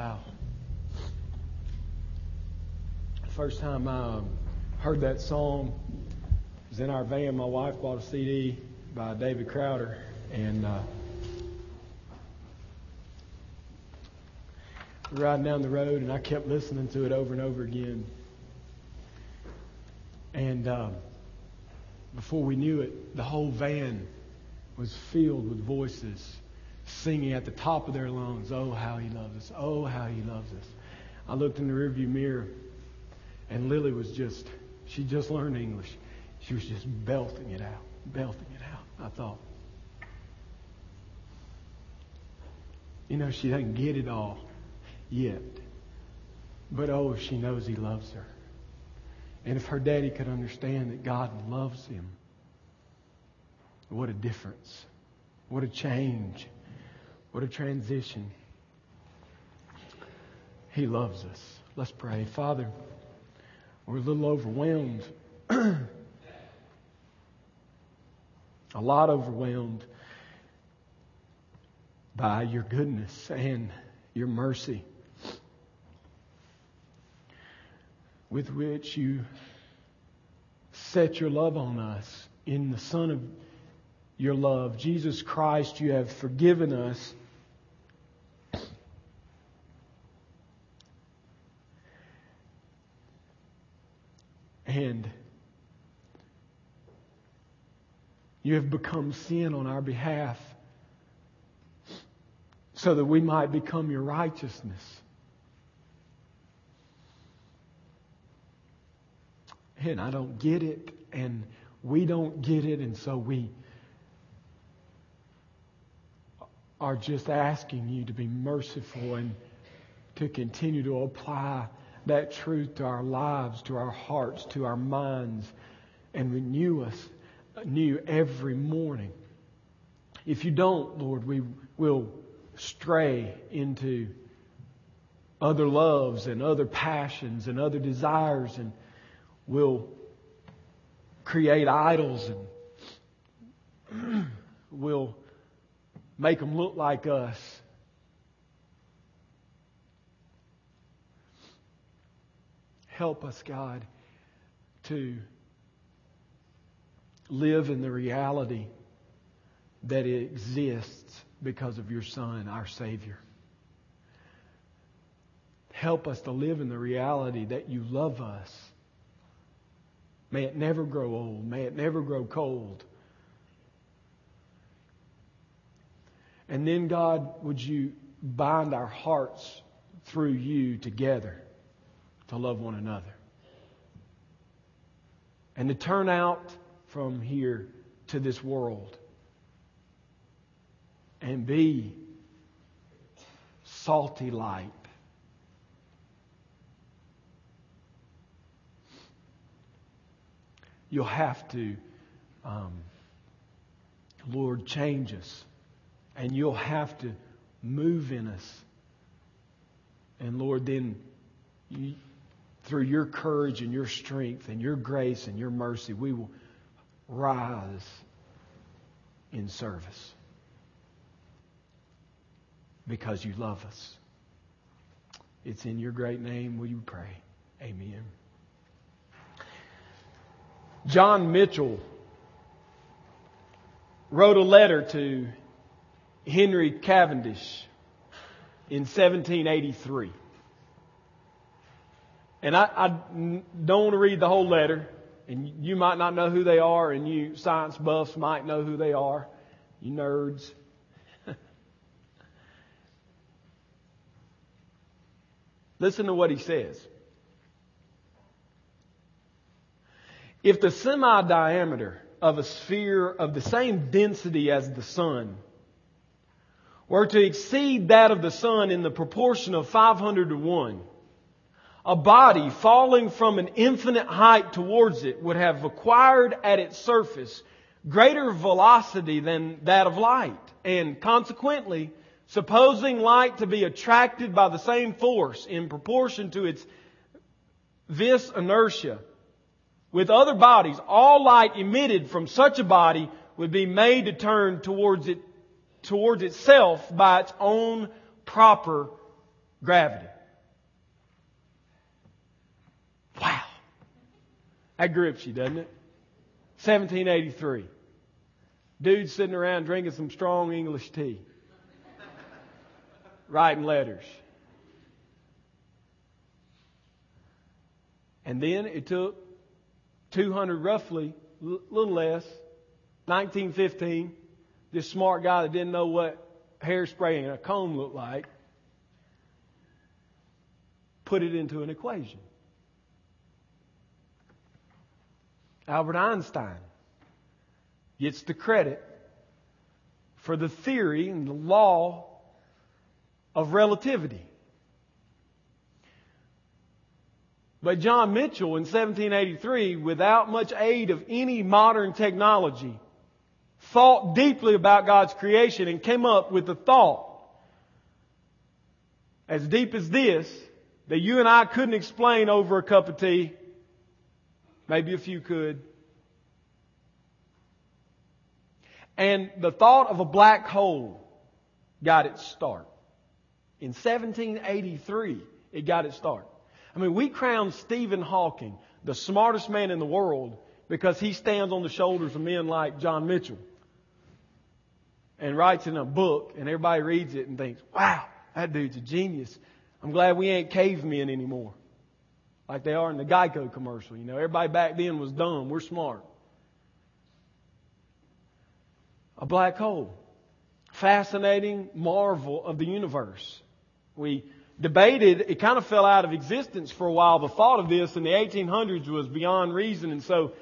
wow. First time I um, heard that song was in our van. My wife bought a CD by David Crowder, and uh, riding down the road, and I kept listening to it over and over again. And um, before we knew it, the whole van was filled with voices singing at the top of their lungs, Oh, how he loves us. Oh, how he loves us. I looked in the rearview mirror, and Lily was just, she just learned English. She was just belting it out, belting it out. I thought, you know, she doesn't get it all yet. But oh, she knows he loves her. And if her daddy could understand that God loves him, what a difference. What a change. What a transition. He loves us. Let's pray. Father, we're a little overwhelmed. a lot overwhelmed by your goodness and your mercy with which you set your love on us in the Son of your love. Jesus Christ, you have forgiven us. And you have become sin on our behalf so that we might become your righteousness. And I don't get it, and we don't get it, and so we are just asking you to be merciful and to continue to apply that truth to our lives, to our hearts, to our minds, and renew us new every morning. If you don't, Lord, we will stray into other loves and other passions and other desires and will create idols and will make them look like us. Help us, God, to live in the reality that it exists because of your Son, our Savior. Help us to live in the reality that you love us. May it never grow old. May it never grow cold. And then, God, would you bind our hearts through you together to love one another? And to turn out from here to this world and be salty light. You'll have to, um, Lord, change us and you'll have to move in us. And Lord, then through your courage and your strength and your grace and your mercy, we will rise in service because you love us. It's in your great name we pray. Amen. John Michell wrote a letter to Henry Cavendish in 1783. And I, I, don't want to read the whole letter, and you might not know who they are, and you science buffs might know who they are, you nerds. Listen to what he says. If the semi diameter of a sphere of the same density as the sun were to exceed that of the sun in the proportion of 500 to 1, a body falling from an infinite height towards it would have acquired at its surface greater velocity than that of light. And consequently, supposing light to be attracted by the same force in proportion to its vis inertia, with other bodies, all light emitted from such a body would be made to turn towards it towards itself by its own proper Gravity. That grips you, doesn't it? 1783. Dude sitting around drinking some strong English tea. Writing letters. And then it took 200 roughly, a little less, 1915, this smart guy that didn't know what hairspray and a comb looked like, put it into an equation. Albert Einstein gets the credit for the theory and the law of relativity. But John Michell in 1783, without much aid of any modern technology, thought deeply about God's creation and came up with the thought as deep as this that you and I couldn't explain over a cup of tea. Maybe a few could. And the thought of a black hole got its start. In 1783, it got its start. I mean, we crown Stephen Hawking the smartest man in the world because he stands on the shoulders of men like John Michell and writes in a book, and everybody reads it and thinks, wow, that dude's a genius. I'm glad we ain't cavemen anymore. Like they are in the Geico commercial. You know, everybody back then was dumb. We're smart. A black hole. Fascinating marvel of the universe. We debated, it kind of fell out of existence for a while. The thought of this in the 1800s was beyond reason, and so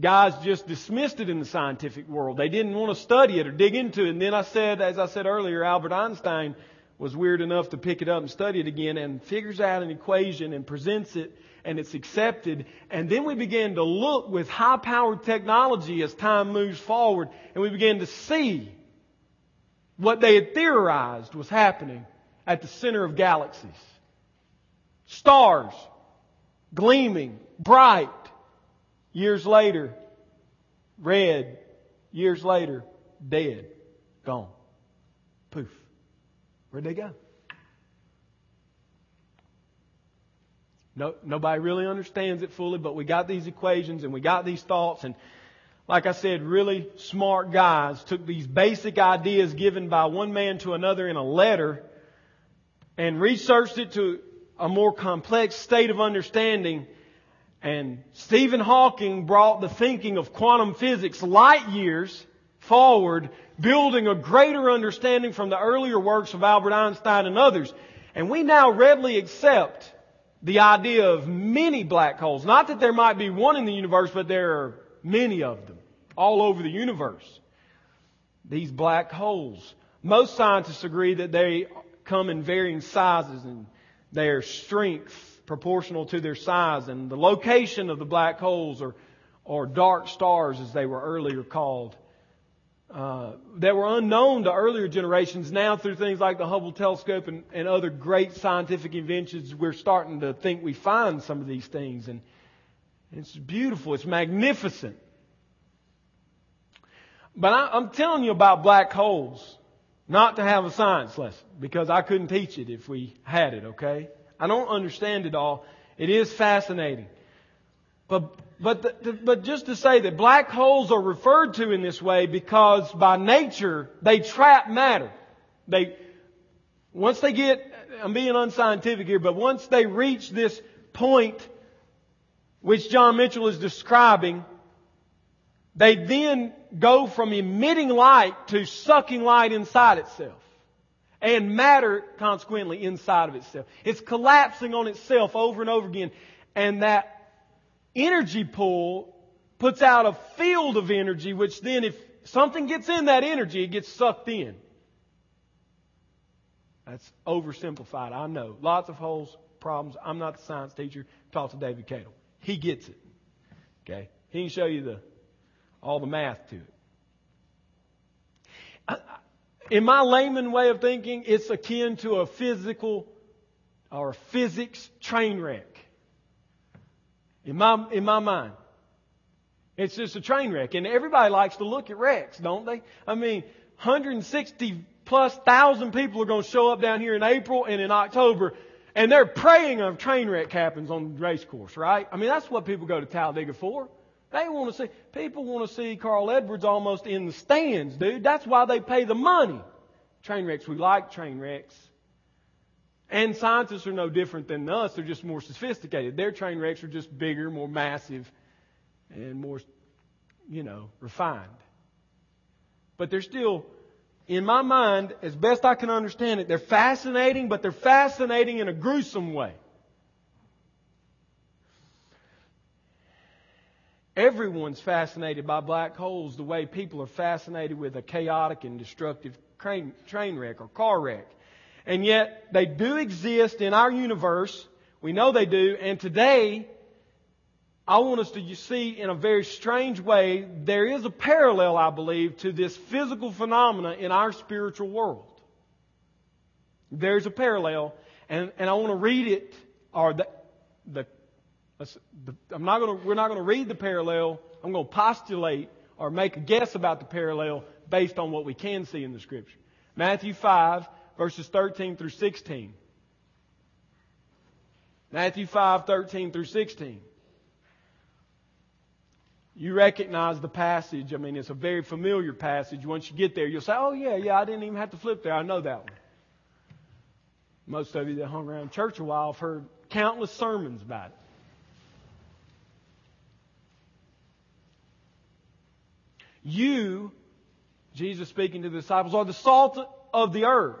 guys just dismissed it in the scientific world. They didn't want to study it or dig into it. And then I said, as I said earlier, Albert Einstein was weird enough to pick it up and study it again and figures out an equation and presents it and it's accepted. And then we begin to look with high powered technology as time moves forward and we begin to see what they had theorized was happening at the center of galaxies. Stars, gleaming, bright. Years later, red. Years later, dead. Gone. Poof. Where'd they go? No, nobody really understands it fully, but we got these equations and we got these thoughts and like I said, really smart guys took these basic ideas given by one man to another in a letter and researched it to a more complex state of understanding. And Stephen Hawking brought the thinking of quantum physics light years forward, building a greater understanding from the earlier works of Albert Einstein and others. And we now readily accept the idea of many black holes. Not that there might be one in the universe, but there are many of them all over the universe. These black holes. Most scientists agree that they come in varying sizes and their strength proportional to their size and the location of the black holes or, or dark stars as they were earlier called. Uh, that were unknown to earlier generations. Now, through things like the Hubble telescope and, and, other great scientific inventions, we're starting to think we find some of these things. And it's beautiful. It's magnificent. But I, I'm telling you about black holes not to have a science lesson because I couldn't teach it if we had it, okay? I don't understand it all. It is fascinating. But, but, the, but just to say that black holes are referred to in this way because by nature they trap matter. They, once they get, I'm being unscientific here, but once they reach this point which John Michell is describing, they then go from emitting light to sucking light inside itself. And matter, consequently, inside of itself. It's collapsing on itself over and over again. And that energy pull puts out a field of energy, which then, if something gets in that energy, it gets sucked in. That's oversimplified, I know. Lots of holes, problems. I'm not the science teacher. Talk to David Cato. He gets it. Okay? He can show you the all the math to it. In my layman way of thinking, it's akin to a physical or physics train wreck. In my, in my mind. It's just a train wreck. And everybody likes to look at wrecks, don't they? I mean, 160 plus thousand people are going to show up down here in April and in October and they're praying a train wreck happens on the race course, right? I mean, that's what people go to Talladega for. They want to see, people want to see Carl Edwards almost in the stands, dude. That's why they pay the money. Train wrecks, we like train wrecks. And scientists are no different than us. They're just more sophisticated. Their train wrecks are just bigger, more massive, and more, you know, refined. But they're still, in my mind, as best I can understand it, they're fascinating, but they're fascinating in a gruesome way. Everyone's fascinated by black holes the way people are fascinated with a chaotic and destructive train, train wreck or car wreck. And yet, they do exist in our universe. We know they do. And today, I want us to see in a very strange way, there is a parallel, I believe, to this physical phenomena in our spiritual world. There's a parallel. And, and I want to read it, or the, the I'm not going to, we're not going to read the parallel. I'm going to postulate or make a guess about the parallel based on what we can see in the Scripture. Matthew 5, verses 13 through 16. Matthew 5, 13 through 16. You recognize the passage. I mean, it's a very familiar passage. Once you get there, you'll say, oh, yeah, yeah, I didn't even have to flip there. I know that one. Most of you that hung around church a while have heard countless sermons about it. You, Jesus speaking to the disciples, are the salt of the earth.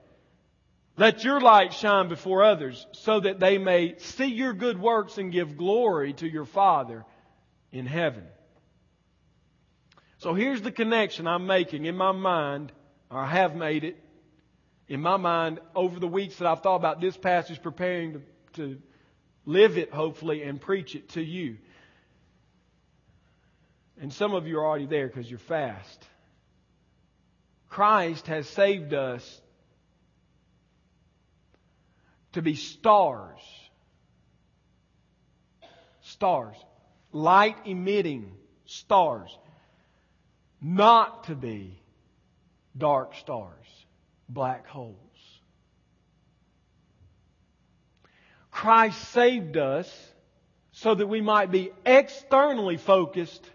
let your light shine before others, so that they may see your good works and give glory to your Father in heaven. So here's the connection I'm making in my mind, or I have made it in my mind over the weeks that I've thought about this passage, preparing to, to live it, hopefully, and preach it to you. And some of you are already there because you're fast. Christ has saved us to be stars. Stars. Light emitting stars. Not to be dark stars, black holes. Christ saved us so that we might be externally focused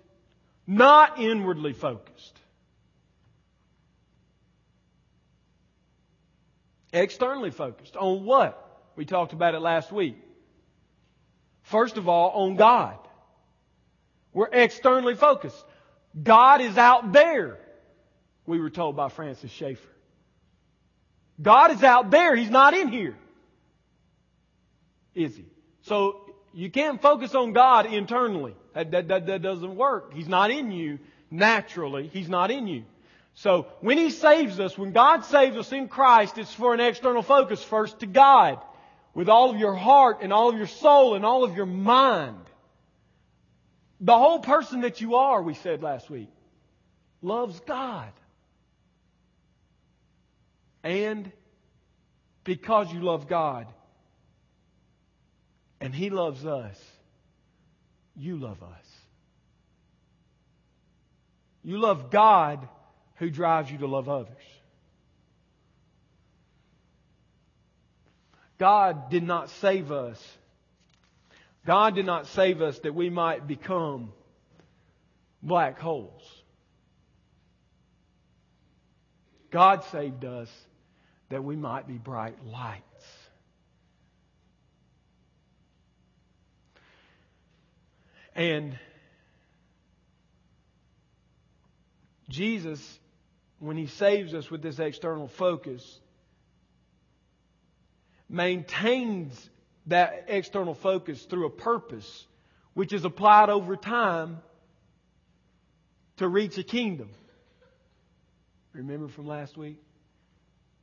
not inwardly focused. Externally focused. On what? We talked about it last week. First of all, on God. We're externally focused. God is out there, we were told by Francis Schaeffer. God is out there. He's not in here. Is he? So you can't focus on God internally. That, that, that, that doesn't work. He's not in you naturally. He's not in you. So when He saves us, when God saves us in Christ, it's for an external focus first to God with all of your heart and all of your soul and all of your mind. The whole person that you are, we said last week, loves God. And because you love God, and He loves us, you love us. You love God who drives you to love others. God did not save us. God did not save us that we might become black holes. God saved us that we might be bright lights. And Jesus, when He saves us with this external focus, maintains that external focus through a purpose which is applied over time to reach a kingdom. Remember from last week?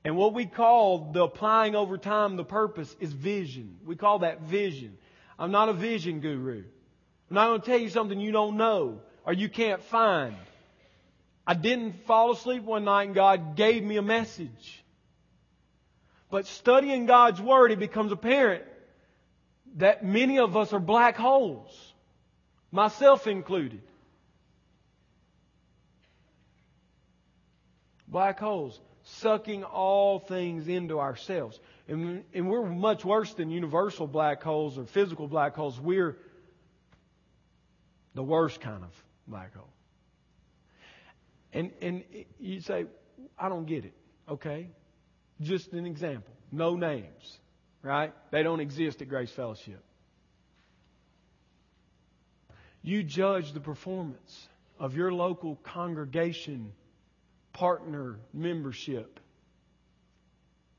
And what we call the applying over time the purpose is vision. We call that vision. I'm not a vision guru. I'm not going to tell you something you don't know or you can't find. I didn't fall asleep one night and God gave me a message. But studying God's Word, it becomes apparent that many of us are black holes, myself included. Black holes, sucking all things into ourselves. And, and we're much worse than universal black holes or physical black holes. We're the worst kind of black hole. And, and you say, I don't get it. Okay? Just an example. No names, right? They don't exist at Grace Fellowship. You judge the performance of your local congregation partner membership,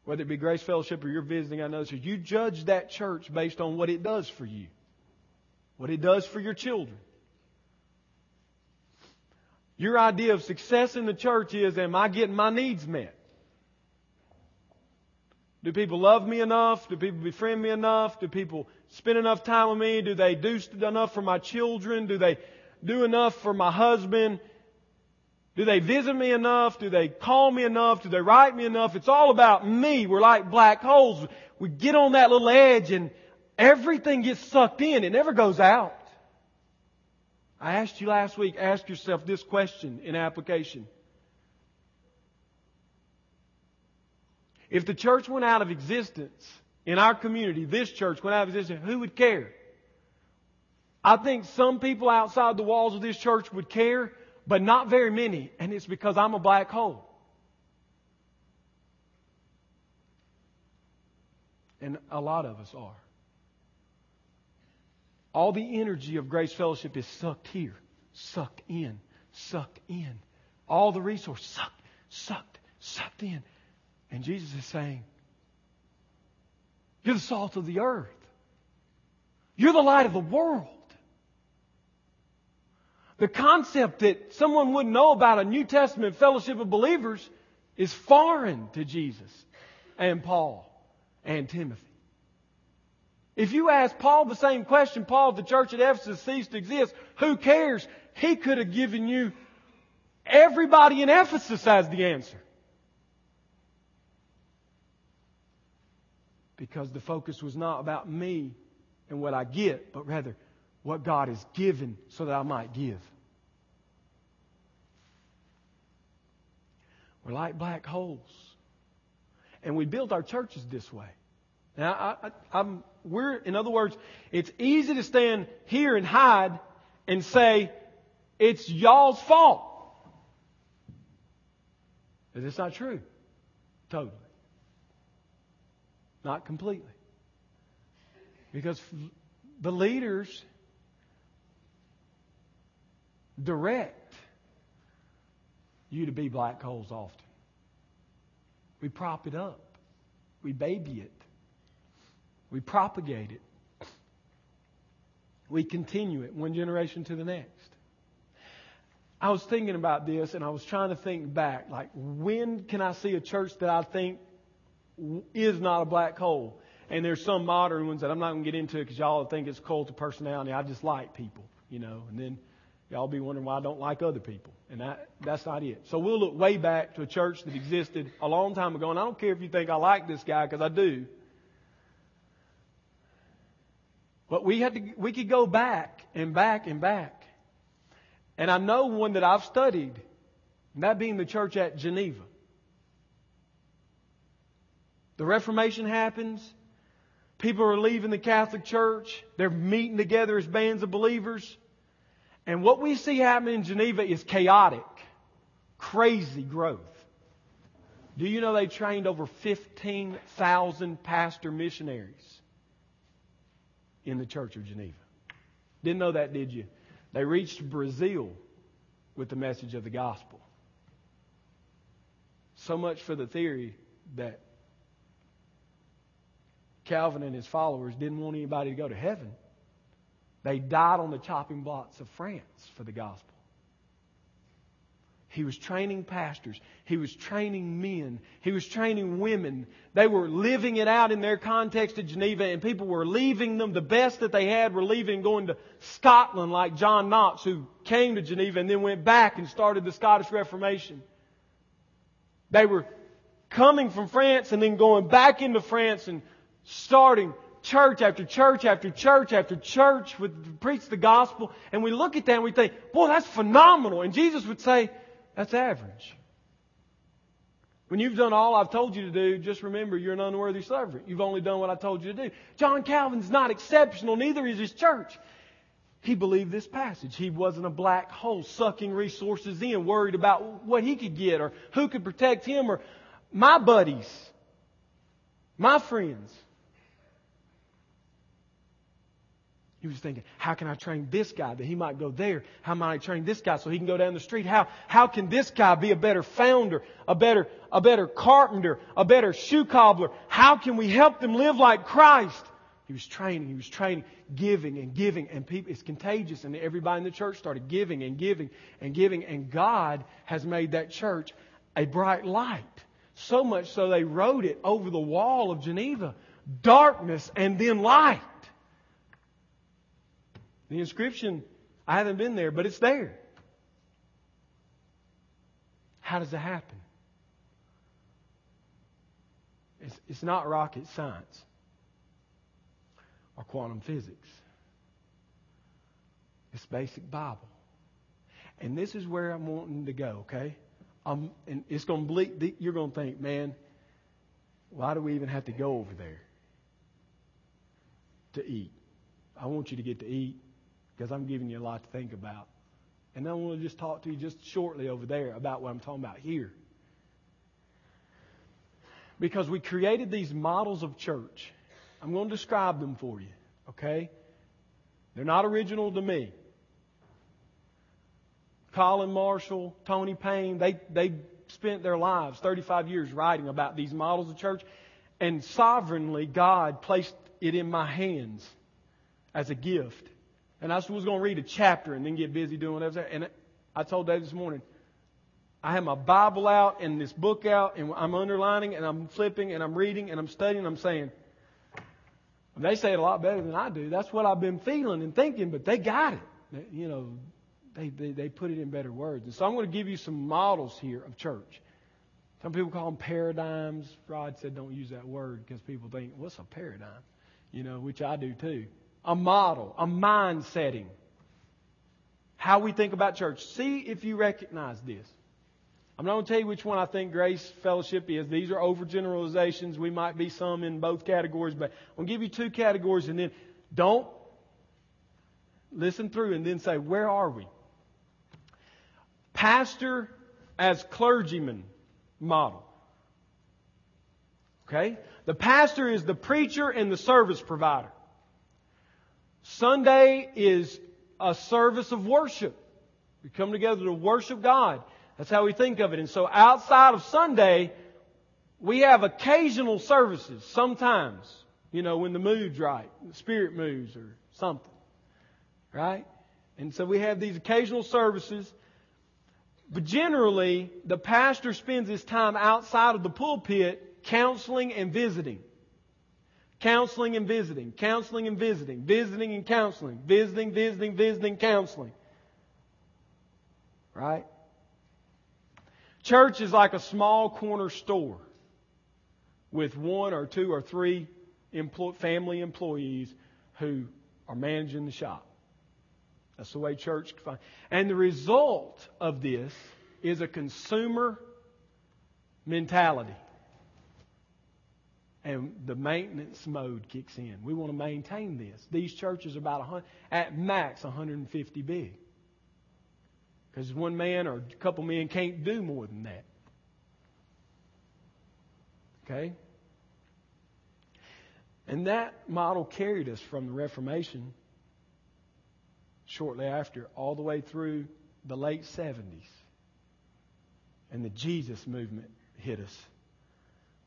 whether it be Grace Fellowship or you're visiting another church. You judge that church based on what it does for you, what it does for your children, your idea of success in the church is, am I getting my needs met? Do people love me enough? Do people befriend me enough? Do people spend enough time with me? Do they do enough for my children? Do they do enough for my husband? Do they visit me enough? Do they call me enough? Do they write me enough? It's all about me. We're like black holes. We get on that little edge and everything gets sucked in. It never goes out. I asked you last week, ask yourself this question in application. If the church went out of existence in our community, this church went out of existence, who would care? I think some people outside the walls of this church would care, but not very many, and it's because I'm a black hole. And a lot of us are. All the energy of Grace Fellowship is sucked here, sucked in, sucked in. All the resources sucked, sucked, sucked in. And Jesus is saying, You're the salt of the earth. You're the light of the world. The concept that someone wouldn't know about a New Testament fellowship of believers is foreign to Jesus and Paul and Timothy. If you ask Paul the same question, Paul, the church at Ephesus ceased to exist, who cares? He could have given you everybody in Ephesus as the answer. Because the focus was not about me and what I get, but rather what God has given so that I might give. We're like black holes. And we build our churches this way. Now, I, am we're, in other words, it's easy to stand here and hide and say, it's y'all's fault. But it's not true. Totally. Not completely. Because the leaders direct you to be black holes often. We prop it up. We baby it. We propagate it. We continue it one generation to the next. I was thinking about this and I was trying to think back, like, when can I see a church that I think is not a black hole? And there's some modern ones that I'm not going to get into because y'all think it's cult of personality. I just like people, you know, and then y'all be wondering why I don't like other people. And that, that's not it. So we'll look way back to a church that existed a long time ago. And I don't care if you think I like this guy because I do. But we had to, we could go back and back and back. And I know one that I've studied, that being the church at Geneva. The Reformation happens. People are leaving the Catholic Church. They're meeting together as bands of believers. And what we see happening in Geneva is chaotic, crazy growth. Do you know they trained over 15,000 pastor missionaries? in the Church of Geneva. Didn't know that, did you? They reached Brazil with the message of the gospel. So much for the theory that Calvin and his followers didn't want anybody to go to heaven. They died on the chopping blocks of France for the gospel. He was training pastors. He was training men. He was training women. They were living it out in their context at Geneva, and people were leaving them. The best that they had were leaving, going to Scotland, like John Knox, who came to Geneva and then went back and started the Scottish Reformation. They were coming from France and then going back into France and starting church after church after church after church with preach the gospel. And we look at that and we think, boy, that's phenomenal. And Jesus would say, that's average. When you've done all I've told you to do, just remember you're an unworthy servant. You've only done what I told you to do. John Calvin's not exceptional, neither is his church. He believed this passage. He wasn't a black hole sucking resources in, worried about what he could get or who could protect him or my buddies, my friends. He was thinking, how can I train this guy that he might go there? How might I train this guy so he can go down the street? How, how can this guy be a better founder, a better, a better carpenter, a better shoe cobbler? How can we help them live like Christ? He was training, he was training, giving and giving, and people, it's contagious, and everybody in the church started giving and giving and giving, and God has made that church a bright light. So much so they wrote it over the wall of Geneva. Darkness and then light. The inscription, I haven't been there, but it's there. How does it happen? It's, it's not rocket science or quantum physics. It's basic Bible. And this is where I'm wanting to go, okay? I'm, and it's going to bleed. You're going to think, man, why do we even have to go over there to eat? I want you to get to eat because I'm giving you a lot to think about. And I want to just talk to you just shortly over there about what I'm talking about here. Because we created these models of church. I'm going to describe them for you, okay? They're not original to me. Colin Marshall, Tony Payne, they, they spent their lives, 35 years, writing about these models of church. And sovereignly, God placed it in my hands as a gift. And I was going to read a chapter and then get busy doing whatever. And I told Dave this morning, I have my Bible out and this book out, and I'm underlining and I'm flipping and I'm reading and I'm studying. And I'm saying, they say it a lot better than I do. That's what I've been feeling and thinking, but they got it. They, you know, they, they, they put it in better words. And so I'm going to give you some models here of church. Some people call them paradigms. Rod said don't use that word because people think, what's a paradigm? You know, which I do too a model, a mind setting. How we think about church. See if you recognize this. I'm not going to tell you which one I think Grace Fellowship is. These are overgeneralizations. We might be some in both categories, but I'm going to give you two categories and then don't listen through and then say, where are we? Pastor as clergyman model. Okay? The pastor is the preacher and the service provider. Sunday is a service of worship. We come together to worship God. That's how we think of it. And so outside of Sunday, we have occasional services sometimes, you know, when the mood's right, the spirit moves or something. Right? And so we have these occasional services. But generally, the pastor spends his time outside of the pulpit counseling and visiting. Counseling and visiting, counseling and visiting, visiting and counseling, visiting, visiting, visiting, counseling. Right? Church is like a small corner store with one or two or three family employees who are managing the shop. That's the way church. And the result of this is a consumer mentality and the maintenance mode kicks in. We want to maintain this. These churches are about 100, at max 150 big. Because one man or a couple men can't do more than that. Okay? And that model carried us from the Reformation shortly after, all the way through the late 70s. And the Jesus movement hit us.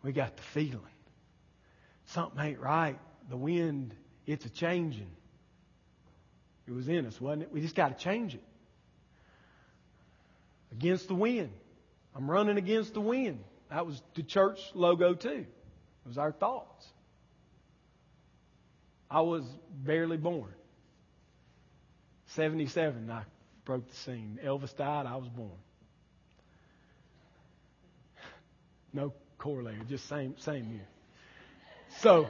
We got the feeling something ain't right. The wind, it's a changing. It was in us, wasn't it? We just got to change it. Against the wind. I'm running against the wind. That was the church logo too. It was our thoughts. I was barely born. 77, I broke the scene. Elvis died, I was born. No correlated, just same same year. So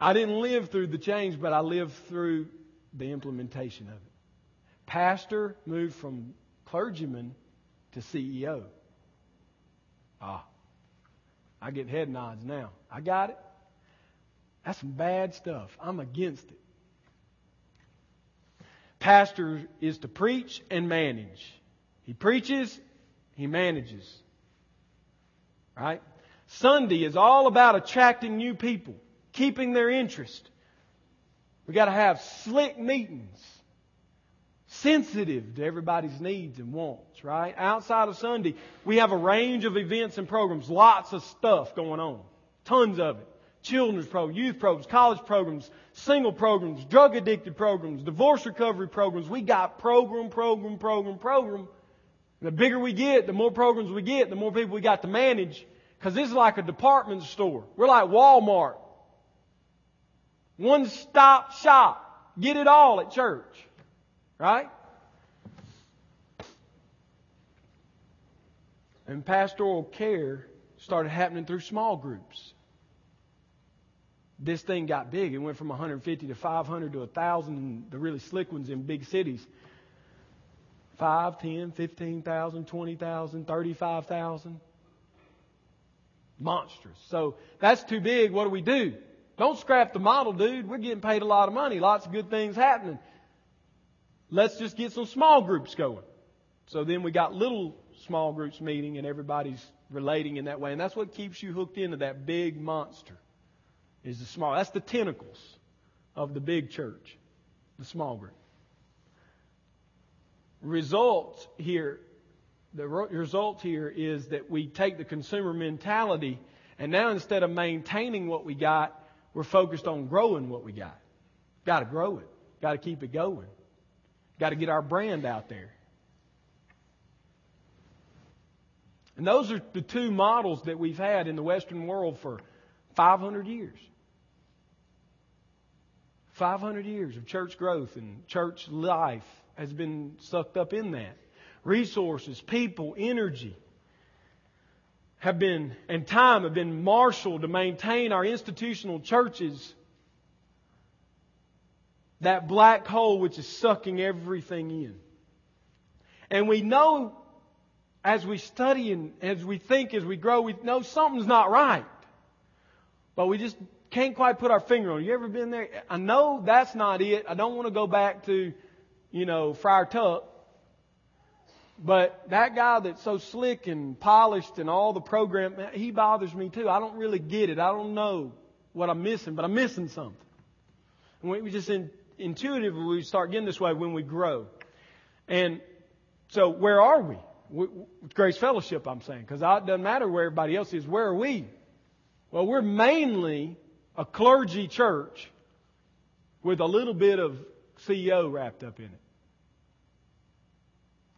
I didn't live through the change, but I lived through the implementation of it. Pastor moved from clergyman to CEO. Ah, I get head nods now. I got it. That's some bad stuff. I'm against it. Pastor is to preach and manage. He preaches, he manages. Right? Sunday is all about attracting new people, keeping their interest. We've got to have slick meetings, sensitive to everybody's needs and wants, right? Outside of Sunday, we have a range of events and programs, lots of stuff going on, tons of it. Children's programs, youth programs, college programs, single programs, drug addicted programs, divorce recovery programs. We got program, program, program, program. The bigger we get, the more programs we get, the more people we got to manage. Because this is like a department store. We're like Walmart. One stop shop. Get it all at church. Right? And pastoral care started happening through small groups. This thing got big. It went from 150 to 500 to 1,000, the really slick ones in big cities. 5, 10, 15,000, 20,000, 35,000 monstrous. So that's too big. What do we do? Don't scrap the model, dude. We're getting paid a lot of money. Lots of good things happening. Let's just get some small groups going. So then we got little small groups meeting and everybody's relating in that way. And that's what keeps you hooked into that big monster. Is the small. That's the tentacles of the big church. The small group. Results here the result here is that we take the consumer mentality and now instead of maintaining what we got, we're focused on growing what we got. Got to grow it. Got to keep it going. Got to get our brand out there. And those are the two models that we've had in the Western world for 500 years. 500 years of church growth and church life has been sucked up in that resources, people, energy have been, and time have been marshaled to maintain our institutional churches. That black hole which is sucking everything in. And we know as we study and as we think, as we grow, we know something's not right. But we just can't quite put our finger on it. You ever been there? I know that's not it. I don't want to go back to, you know, Friar Tuck. But that guy that's so slick and polished and all the program, he bothers me too. I don't really get it. I don't know what I'm missing, but I'm missing something. And we just in, intuitively we start getting this way when we grow. And so where are we? With Grace Fellowship, I'm saying, because it doesn't matter where everybody else is. Where are we? Well, we're mainly a clergy church with a little bit of CEO wrapped up in it.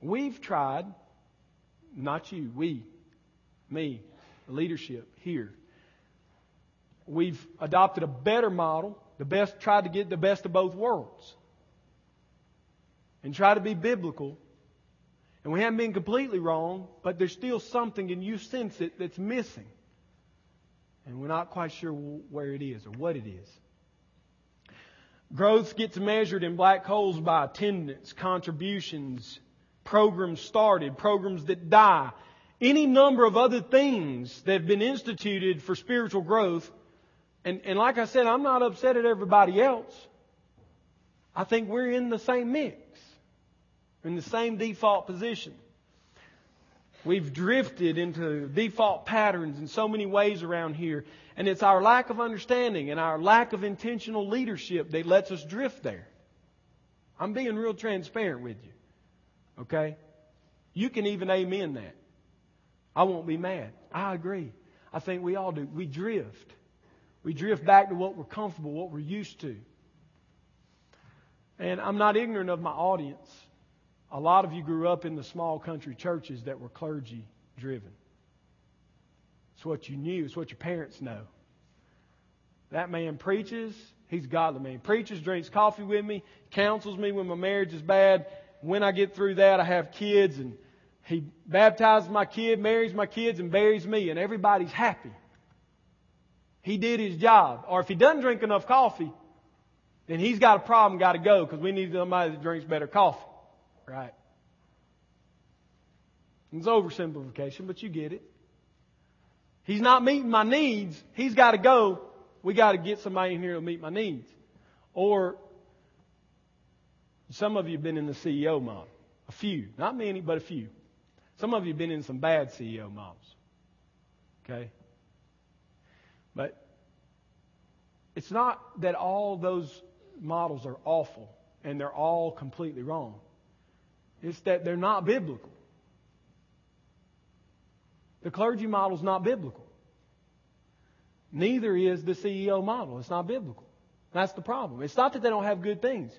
We've tried, not you, we, me, leadership here. We've adopted a better model, the best, tried to get the best of both worlds. And try to be biblical. And we haven't been completely wrong, but there's still something, and you sense it, that's missing. And we're not quite sure where it is or what it is. Growth gets measured in black holes by attendance, contributions, programs started, programs that die, any number of other things that have been instituted for spiritual growth. And, and like I said, I'm not upset at everybody else. I think we're in the same mix, in the same default position. We've drifted into default patterns in so many ways around here, and it's our lack of understanding and our lack of intentional leadership that lets us drift there. I'm being real transparent with you. Okay? You can even amen that. I won't be mad. I agree. I think we all do. We drift. We drift back to what we're comfortable, what we're used to. And I'm not ignorant of my audience. a lot of you grew up in the small country churches that were clergy driven. It's what you knew, it's what your parents know. That man preaches, he's a godly man. Preaches, drinks coffee with me, counsels me when my marriage is bad. When I get through that, I have kids, and he baptizes my kid, marries my kids, and buries me, and everybody's happy. He did his job. Or if he doesn't drink enough coffee, then he's got a problem, got to go, because we need somebody that drinks better coffee. Right? It's oversimplification, but you get it. He's not meeting my needs. He's got to go. We got to get somebody in here to meet my needs. Or some of you have been in the CEO model. A few. Not many, but a few. Some of you have been in some bad CEO models. Okay? But it's not that all those models are awful and they're all completely wrong. It's that they're not biblical. The clergy model is not biblical. Neither is the CEO model. It's not biblical. That's the problem. It's not that they don't have good things.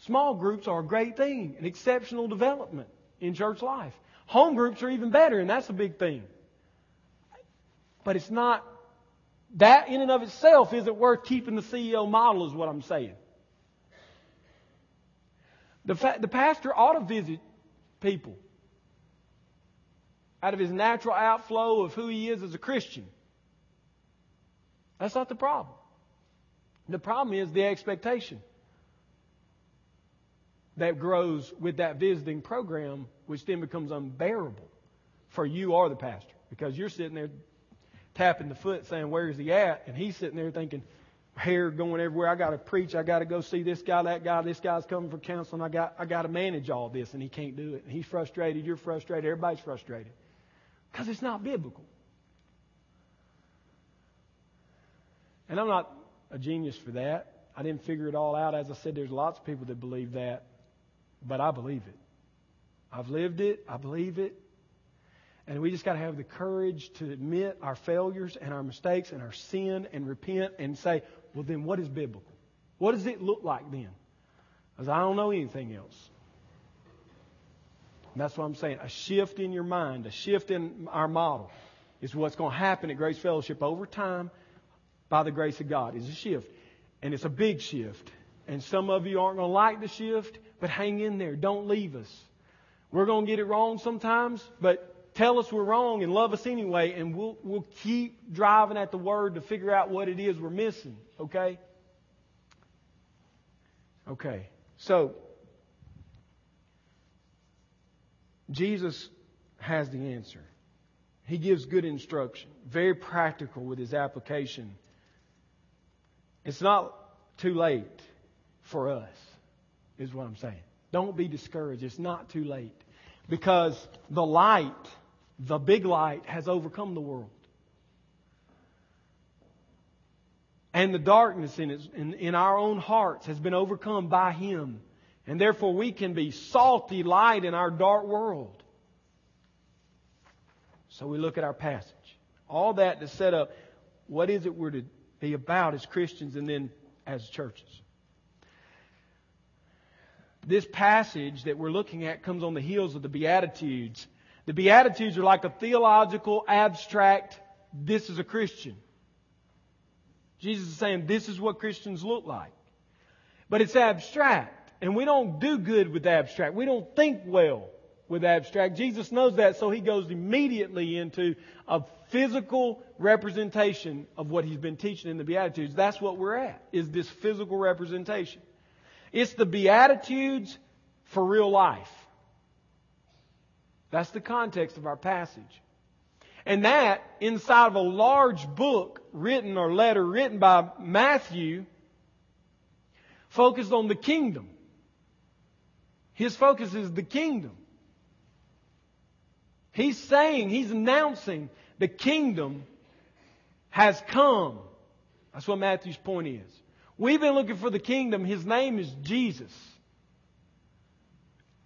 Small groups are a great thing, an exceptional development in church life. Home groups are even better, and that's a big thing. But it's not, that in and of itself isn't worth keeping the CEO model, is what I'm saying. The, fa- the pastor ought to visit people out of his natural outflow of who he is as a Christian. That's not the problem. The problem is the expectation that grows with that visiting program, which then becomes unbearable for you or the pastor because you're sitting there tapping the foot saying, Where's he at? And he's sitting there thinking, hair going everywhere. I got to preach. I got to go see this guy, that guy. This guy's coming for counseling. I got, I got to manage all this, and he can't do it. And he's frustrated. You're frustrated. Everybody's frustrated because it's not biblical. And I'm not a genius for that. I didn't figure it all out. As I said, there's lots of people that believe that, but I believe it. I've lived it. I believe it. And we just got to have the courage to admit our failures and our mistakes and our sin and repent and say, well, then what is biblical? What does it look like then? Because I don't know anything else. And that's what I'm saying. A shift in your mind, a shift in our model is what's going to happen at Grace Fellowship over time by the grace of God. It's a shift. And it's a big shift. And some of you aren't going to like the shift, but hang in there. Don't leave us. We're going to get it wrong sometimes, but tell us we're wrong and love us anyway, and we'll, we'll keep driving at the Word to figure out what it is we're missing, okay? Okay, so Jesus has the answer. He gives good instruction, very practical with his application. It's not too late for us, is what I'm saying. Don't be discouraged. It's not too late. Because the light the big light has overcome the world. And the darkness in, in, in our own hearts has been overcome by Him. And therefore we can be salty light in our dark world. So we look at our passage. All that to set up what is it we're to be about as Christians and then as churches. This passage that we're looking at comes on the heels of the Beatitudes the Beatitudes are like a theological, abstract, this is a Christian. Jesus is saying this is what Christians look like. But it's abstract. And we don't do good with abstract. We don't think well with abstract. Jesus knows that, so he goes immediately into a physical representation of what he's been teaching in the Beatitudes. That's what we're at, is this physical representation. It's the Beatitudes for real life. That's the context of our passage. And that, inside of a large book written or letter written by Matthew, focused on the kingdom. His focus is the kingdom. He's saying, he's announcing the kingdom has come. That's what Matthew's point is. We've been looking for the kingdom. His name is Jesus.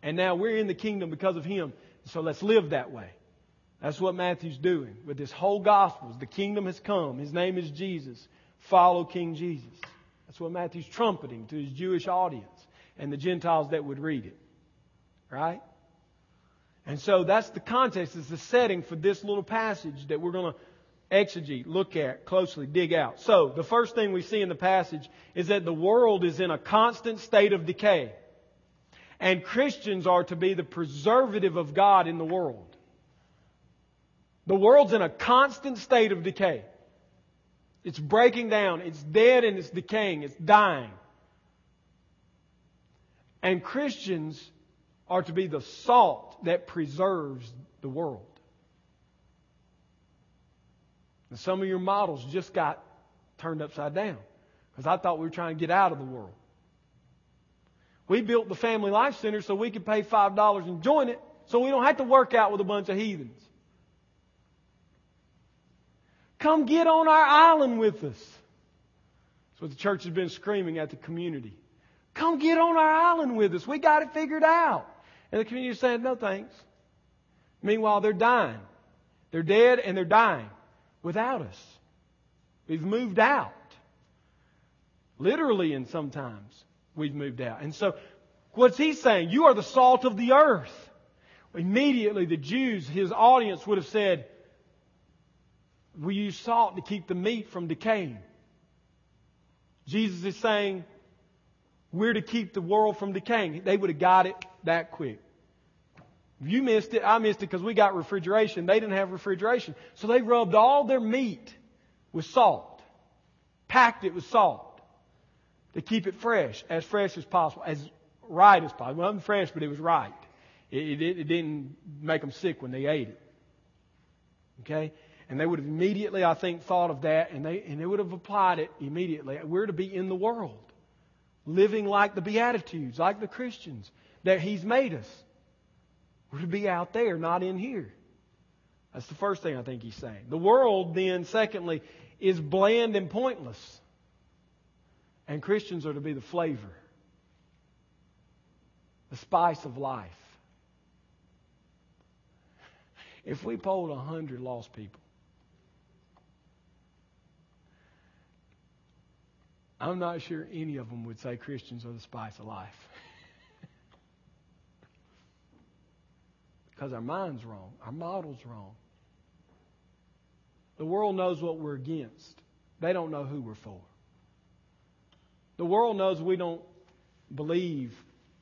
And now we're in the kingdom because of him. So let's live that way. That's what Matthew's doing with this whole gospel. The kingdom has come. His name is Jesus. Follow King Jesus. That's what Matthew's trumpeting to his Jewish audience and the Gentiles that would read it. Right? And so that's the context, is the setting for this little passage that we're going to exegete, look at closely, dig out. So, the first thing we see in the passage is that the world is in a constant state of decay. And Christians are to be the preservative of God in the world. The world's in a constant state of decay. It's breaking down. It's dead and it's decaying. It's dying. And Christians are to be the salt that preserves the world. And some of your models just got turned upside down because I thought we were trying to get out of the world. We built the Family Life Center so we could pay $5 and join it so we don't have to work out with a bunch of heathens. Come get on our island with us. That's what the church has been screaming at the community. Come get on our island with us. We got it figured out. And the community is saying, no thanks. Meanwhile, they're dying. They're dead and they're dying without us. We've moved out. Literally, and sometimes we've moved out. And so, what's he saying? You are the salt of the earth. Immediately, the Jews, his audience, would have said, we use salt to keep the meat from decaying. Jesus is saying we're to keep the world from decaying. They would have got it that quick. You missed it, I missed it because we got refrigeration. They didn't have refrigeration. So they rubbed all their meat with salt, packed it with salt to keep it fresh, as fresh as possible, as right as possible. It wasn't fresh, but it was right. It, it, it didn't make them sick when they ate it. Okay? And they would have immediately, I think, thought of that and they, and they would have applied it immediately. We're to be in the world, living like the Beatitudes, like the Christians that He's made us. We're to be out there, not in here. That's the first thing I think He's saying. The world, then, secondly, is bland and pointless. And Christians are to be the flavor, the spice of life. If we polled a hundred lost people, I'm not sure any of them would say Christians are the spice of life. because our mind's wrong, our model's wrong. The world knows what we're against, they don't know who we're for. The world knows we don't believe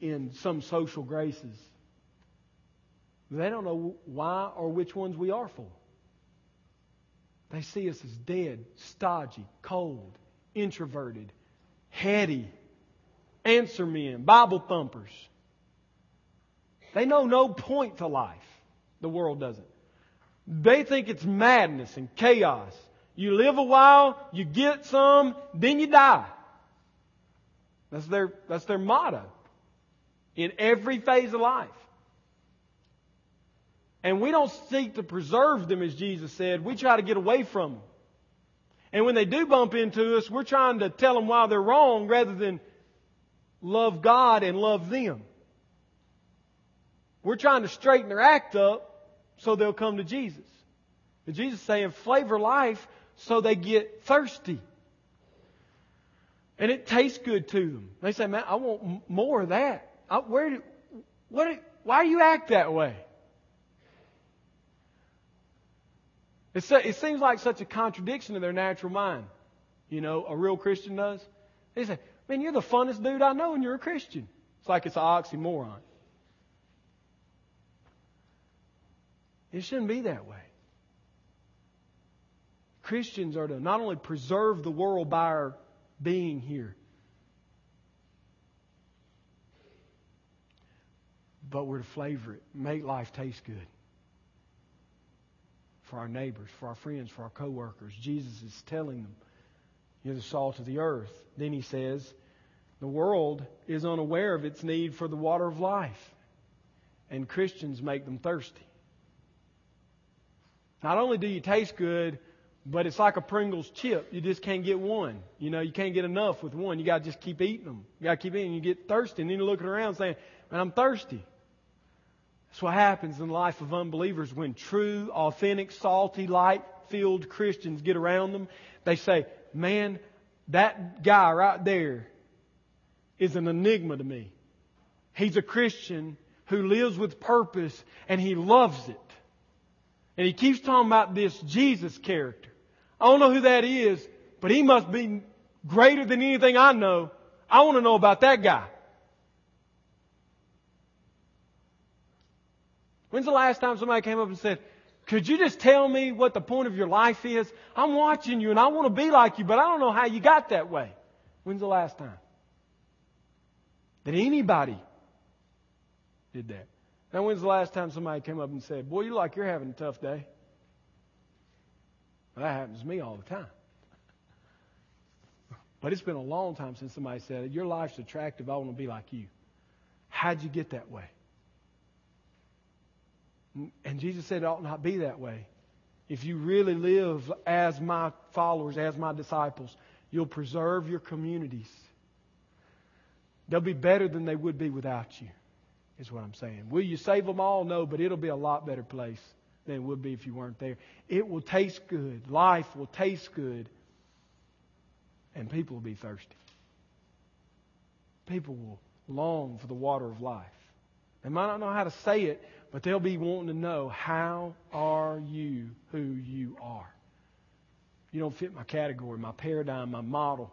in some social graces. They don't know why or which ones we are for. They see us as dead, stodgy, cold, introverted, heady, answer men, Bible thumpers. They know no point to life. The world doesn't. They think it's madness and chaos. You live a while, you get some, then you die. That's their, that's their motto in every phase of life. And we don't seek to preserve them, as Jesus said. We try to get away from them. And when they do bump into us, we're trying to tell them why they're wrong rather than love God and love them. We're trying to straighten their act up so they'll come to Jesus. And Jesus is saying, flavor life so they get thirsty. And it tastes good to them. They say, man, I want more of that. I, where do, what, why do you act that way? it seems like such a contradiction to their natural mind. You know, a real Christian does. They say, man, you're the funnest dude I know and you're a Christian. It's like it's an oxymoron. It shouldn't be that way. Christians are to not only preserve the world by our being here, but we're to flavor it, make life taste good for our neighbors, for our friends, for our coworkers. Jesus is telling them, You're the salt of the earth. Then he says, The world is unaware of its need for the water of life, and Christians make them thirsty. Not only do you taste good, but it's like a Pringles chip. You just can't get one. You know, you can't get enough with one. You got to just keep eating them. You got to keep eating. You get thirsty, and then you're looking around saying, "Man, I'm thirsty." That's what happens in the life of unbelievers when true, authentic, salty, light filled Christians get around them. They say, Man, that guy right there is an enigma to me. He's a Christian who lives with purpose and he loves it. And he keeps talking about this Jesus character. I don't know who that is, but he must be greater than anything I know. I want to know about that guy. When's the last time somebody came up and said, could you just tell me what the point of your life is? I'm watching you and I want to be like you, but I don't know how you got that way. When's the last time? That anybody did that. Now, when's the last time somebody came up and said, Boy, you look like you're having a tough day? Well, that happens to me all the time. But it's been a long time since somebody said, Your life's attractive. I want to be like you. How'd you get that way? And Jesus said it ought not be that way. If you really live as my followers, as my disciples, you'll preserve your communities. They'll be better than they would be without you, is what I'm saying. Will you save them all? No, but it'll be a lot better place than it would be if you weren't there. It will taste good. Life will taste good. And people will be thirsty. People will long for the water of life. They might not know how to say it, but they'll be wanting to know how are you who you are? You don't fit my category, my paradigm, my model.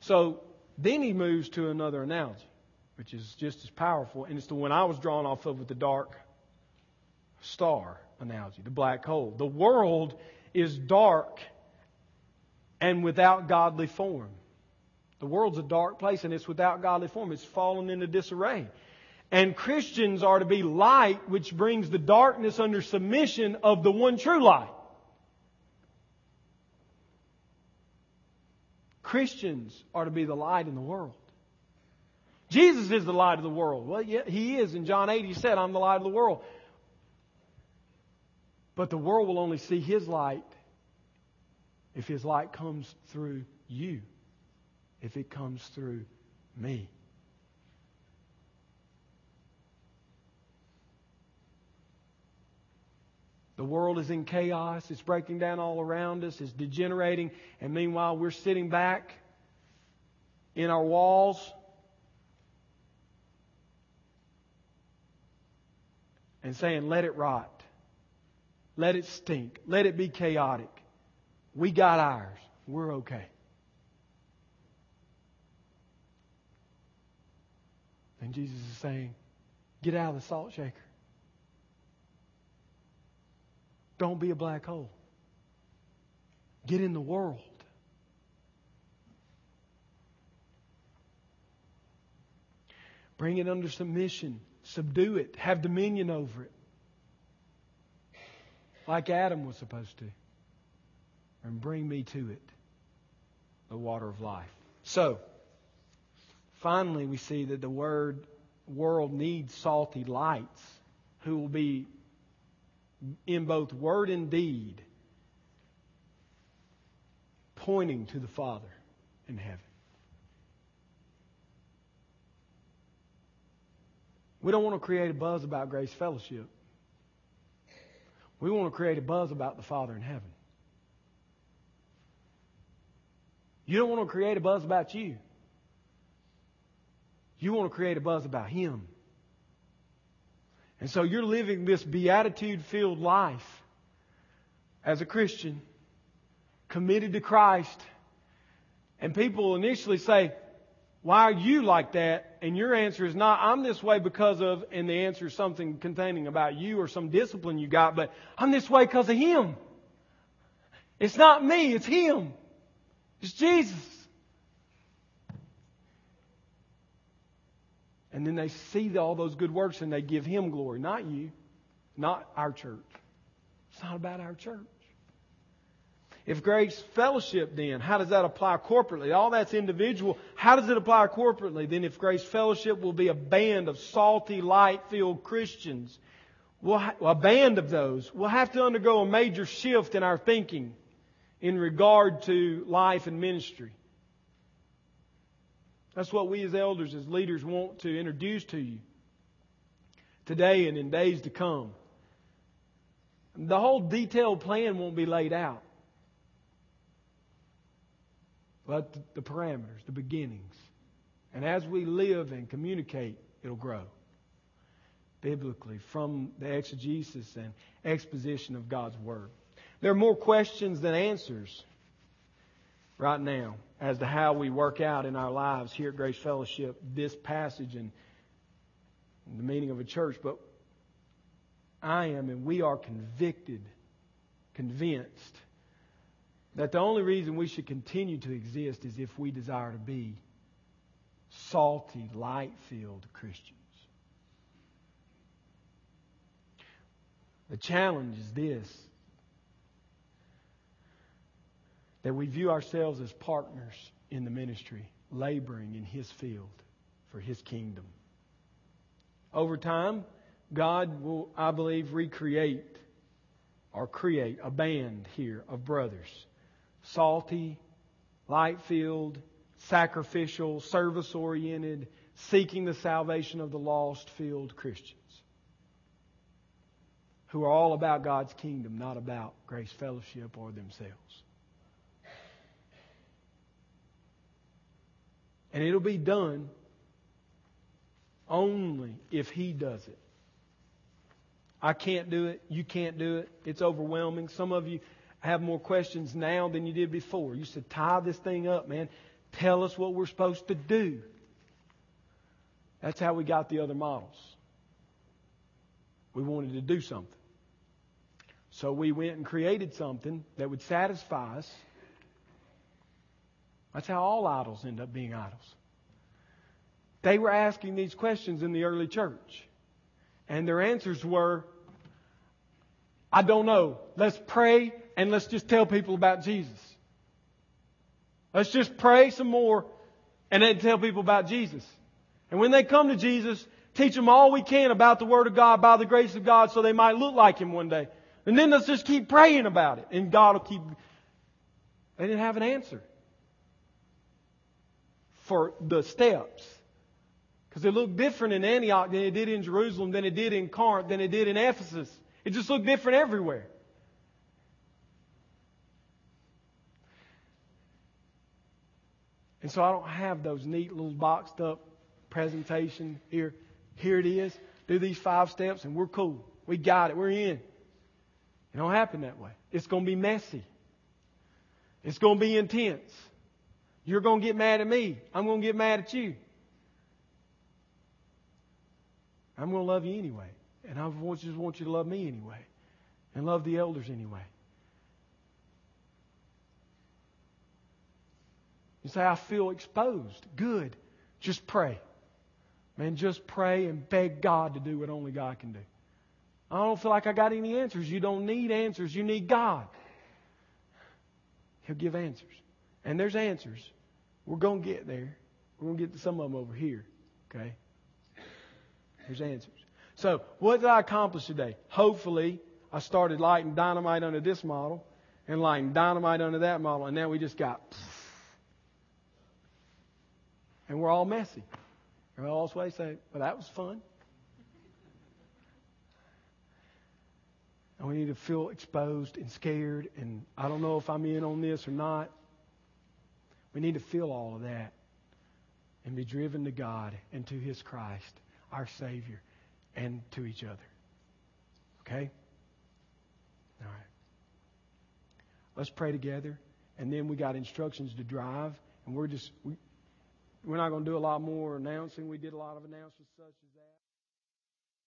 So then he moves to another analogy, which is just as powerful, and it's the one I was drawn off of with the dark star analogy, the black hole. The world is dark and without godly form. The world's a dark place and it's without godly form. It's fallen into disarray. And Christians are to be light which brings the darkness under submission of the one true light. Christians are to be the light in the world. Jesus is the light of the world. Well, yeah, he is. In John 8, he said, I'm the light of the world. But the world will only see his light if his light comes through you if it comes through me. The world is in chaos. It's breaking down all around us. It's degenerating. And meanwhile, we're sitting back in our walls and saying, let it rot. Let it stink. Let it be chaotic. We got ours. We're okay. And Jesus is saying, get out of the salt shaker. Don't be a black hole. Get in the world. Bring it under submission. Subdue it. Have dominion over it. Like Adam was supposed to. And bring me to it. The water of life. So, Finally, we see that the word world needs salty lights who will be in both word and deed pointing to the Father in heaven. We don't want to create a buzz about Grace Fellowship. We want to create a buzz about the Father in heaven. You don't want to create a buzz about you. You want to create a buzz about Him. And so you're living this beatitude filled life as a Christian, committed to Christ. And people initially say, Why are you like that? And your answer is not, I'm this way because of, and the answer is something containing about you or some discipline you got, but I'm this way because of Him. It's not me, it's Him. It's Jesus. And then they see all those good works and they give Him glory, not you, not our church. It's not about our church. If Grace Fellowship, then, how does that apply corporately? All that's individual. How does it apply corporately? Then, if Grace Fellowship will be a band of salty, light filled Christians, we'll ha- a band of those, we'll have to undergo a major shift in our thinking in regard to life and ministry. That's what we as elders, as leaders, want to introduce to you today and in days to come. The whole detailed plan won't be laid out, but the parameters, the beginnings. And as we live and communicate, it'll grow biblically from the exegesis and exposition of God's Word. There are more questions than answers right now as to how we work out in our lives here at Grace Fellowship this passage and the meaning of a church, but I am and we are convicted, convinced that the only reason we should continue to exist is if we desire to be salty, light filled Christians. The challenge is this that we view ourselves as partners in the ministry, laboring in His field for His kingdom. Over time, God will, I believe, recreate or create a band here of brothers. Salty, light filled, sacrificial, service oriented, seeking the salvation of the lost filled Christians who are all about God's kingdom, not about Grace Fellowship or themselves. And it'll be done only if He does it. I can't do it. You can't do it. It's overwhelming. Some of you have more questions now than you did before. You said, tie this thing up, man. Tell us what we're supposed to do. That's how we got the other models. We wanted to do something. So we went and created something that would satisfy us that's how all idols end up being idols. They were asking these questions in the early church. And their answers were, I don't know. Let's pray and let's just tell people about Jesus. Let's just pray some more and then tell people about Jesus. And when they come to Jesus, teach them all we can about the Word of God by the grace of God so they might look like Him one day. And then let's just keep praying about it and God will keep. They didn't have an answer for the steps. Because it looked different in Antioch than it did in Jerusalem, than it did in Corinth, than it did in Ephesus. It just looked different everywhere. And so I don't have those neat little boxed up presentation here. Here it is. Do these five steps and we're cool. We got it. We're in. It don't happen that way. It's going to be messy. It's going to be intense. You're going to get mad at me. I'm going to get mad at you. I'm going to love you anyway. And I just want you to love me anyway. And love the elders anyway. You say, I feel exposed. Good. Just pray. Man, just pray and beg God to do what only God can do. I don't feel like I got any answers. You don't need answers. You need God. He'll give answers. And there's answers. We're going to get there. We're going to get to some of them over here. Okay? There's answers. So, what did I accomplish today? Hopefully, I started lighting dynamite under this model and lighting dynamite under that model, and now we just got. And we're all messy. And all way say, well, that was fun. And we need to feel exposed and scared, and I don't know if I'm in on this or not. We need to feel all of that and be driven to God and to His Christ, our Savior, and to each other. Okay? All right. Let's pray together. And then we got instructions to drive. And we're just, we, we're not going to do a lot more announcing. We did a lot of announcements such as.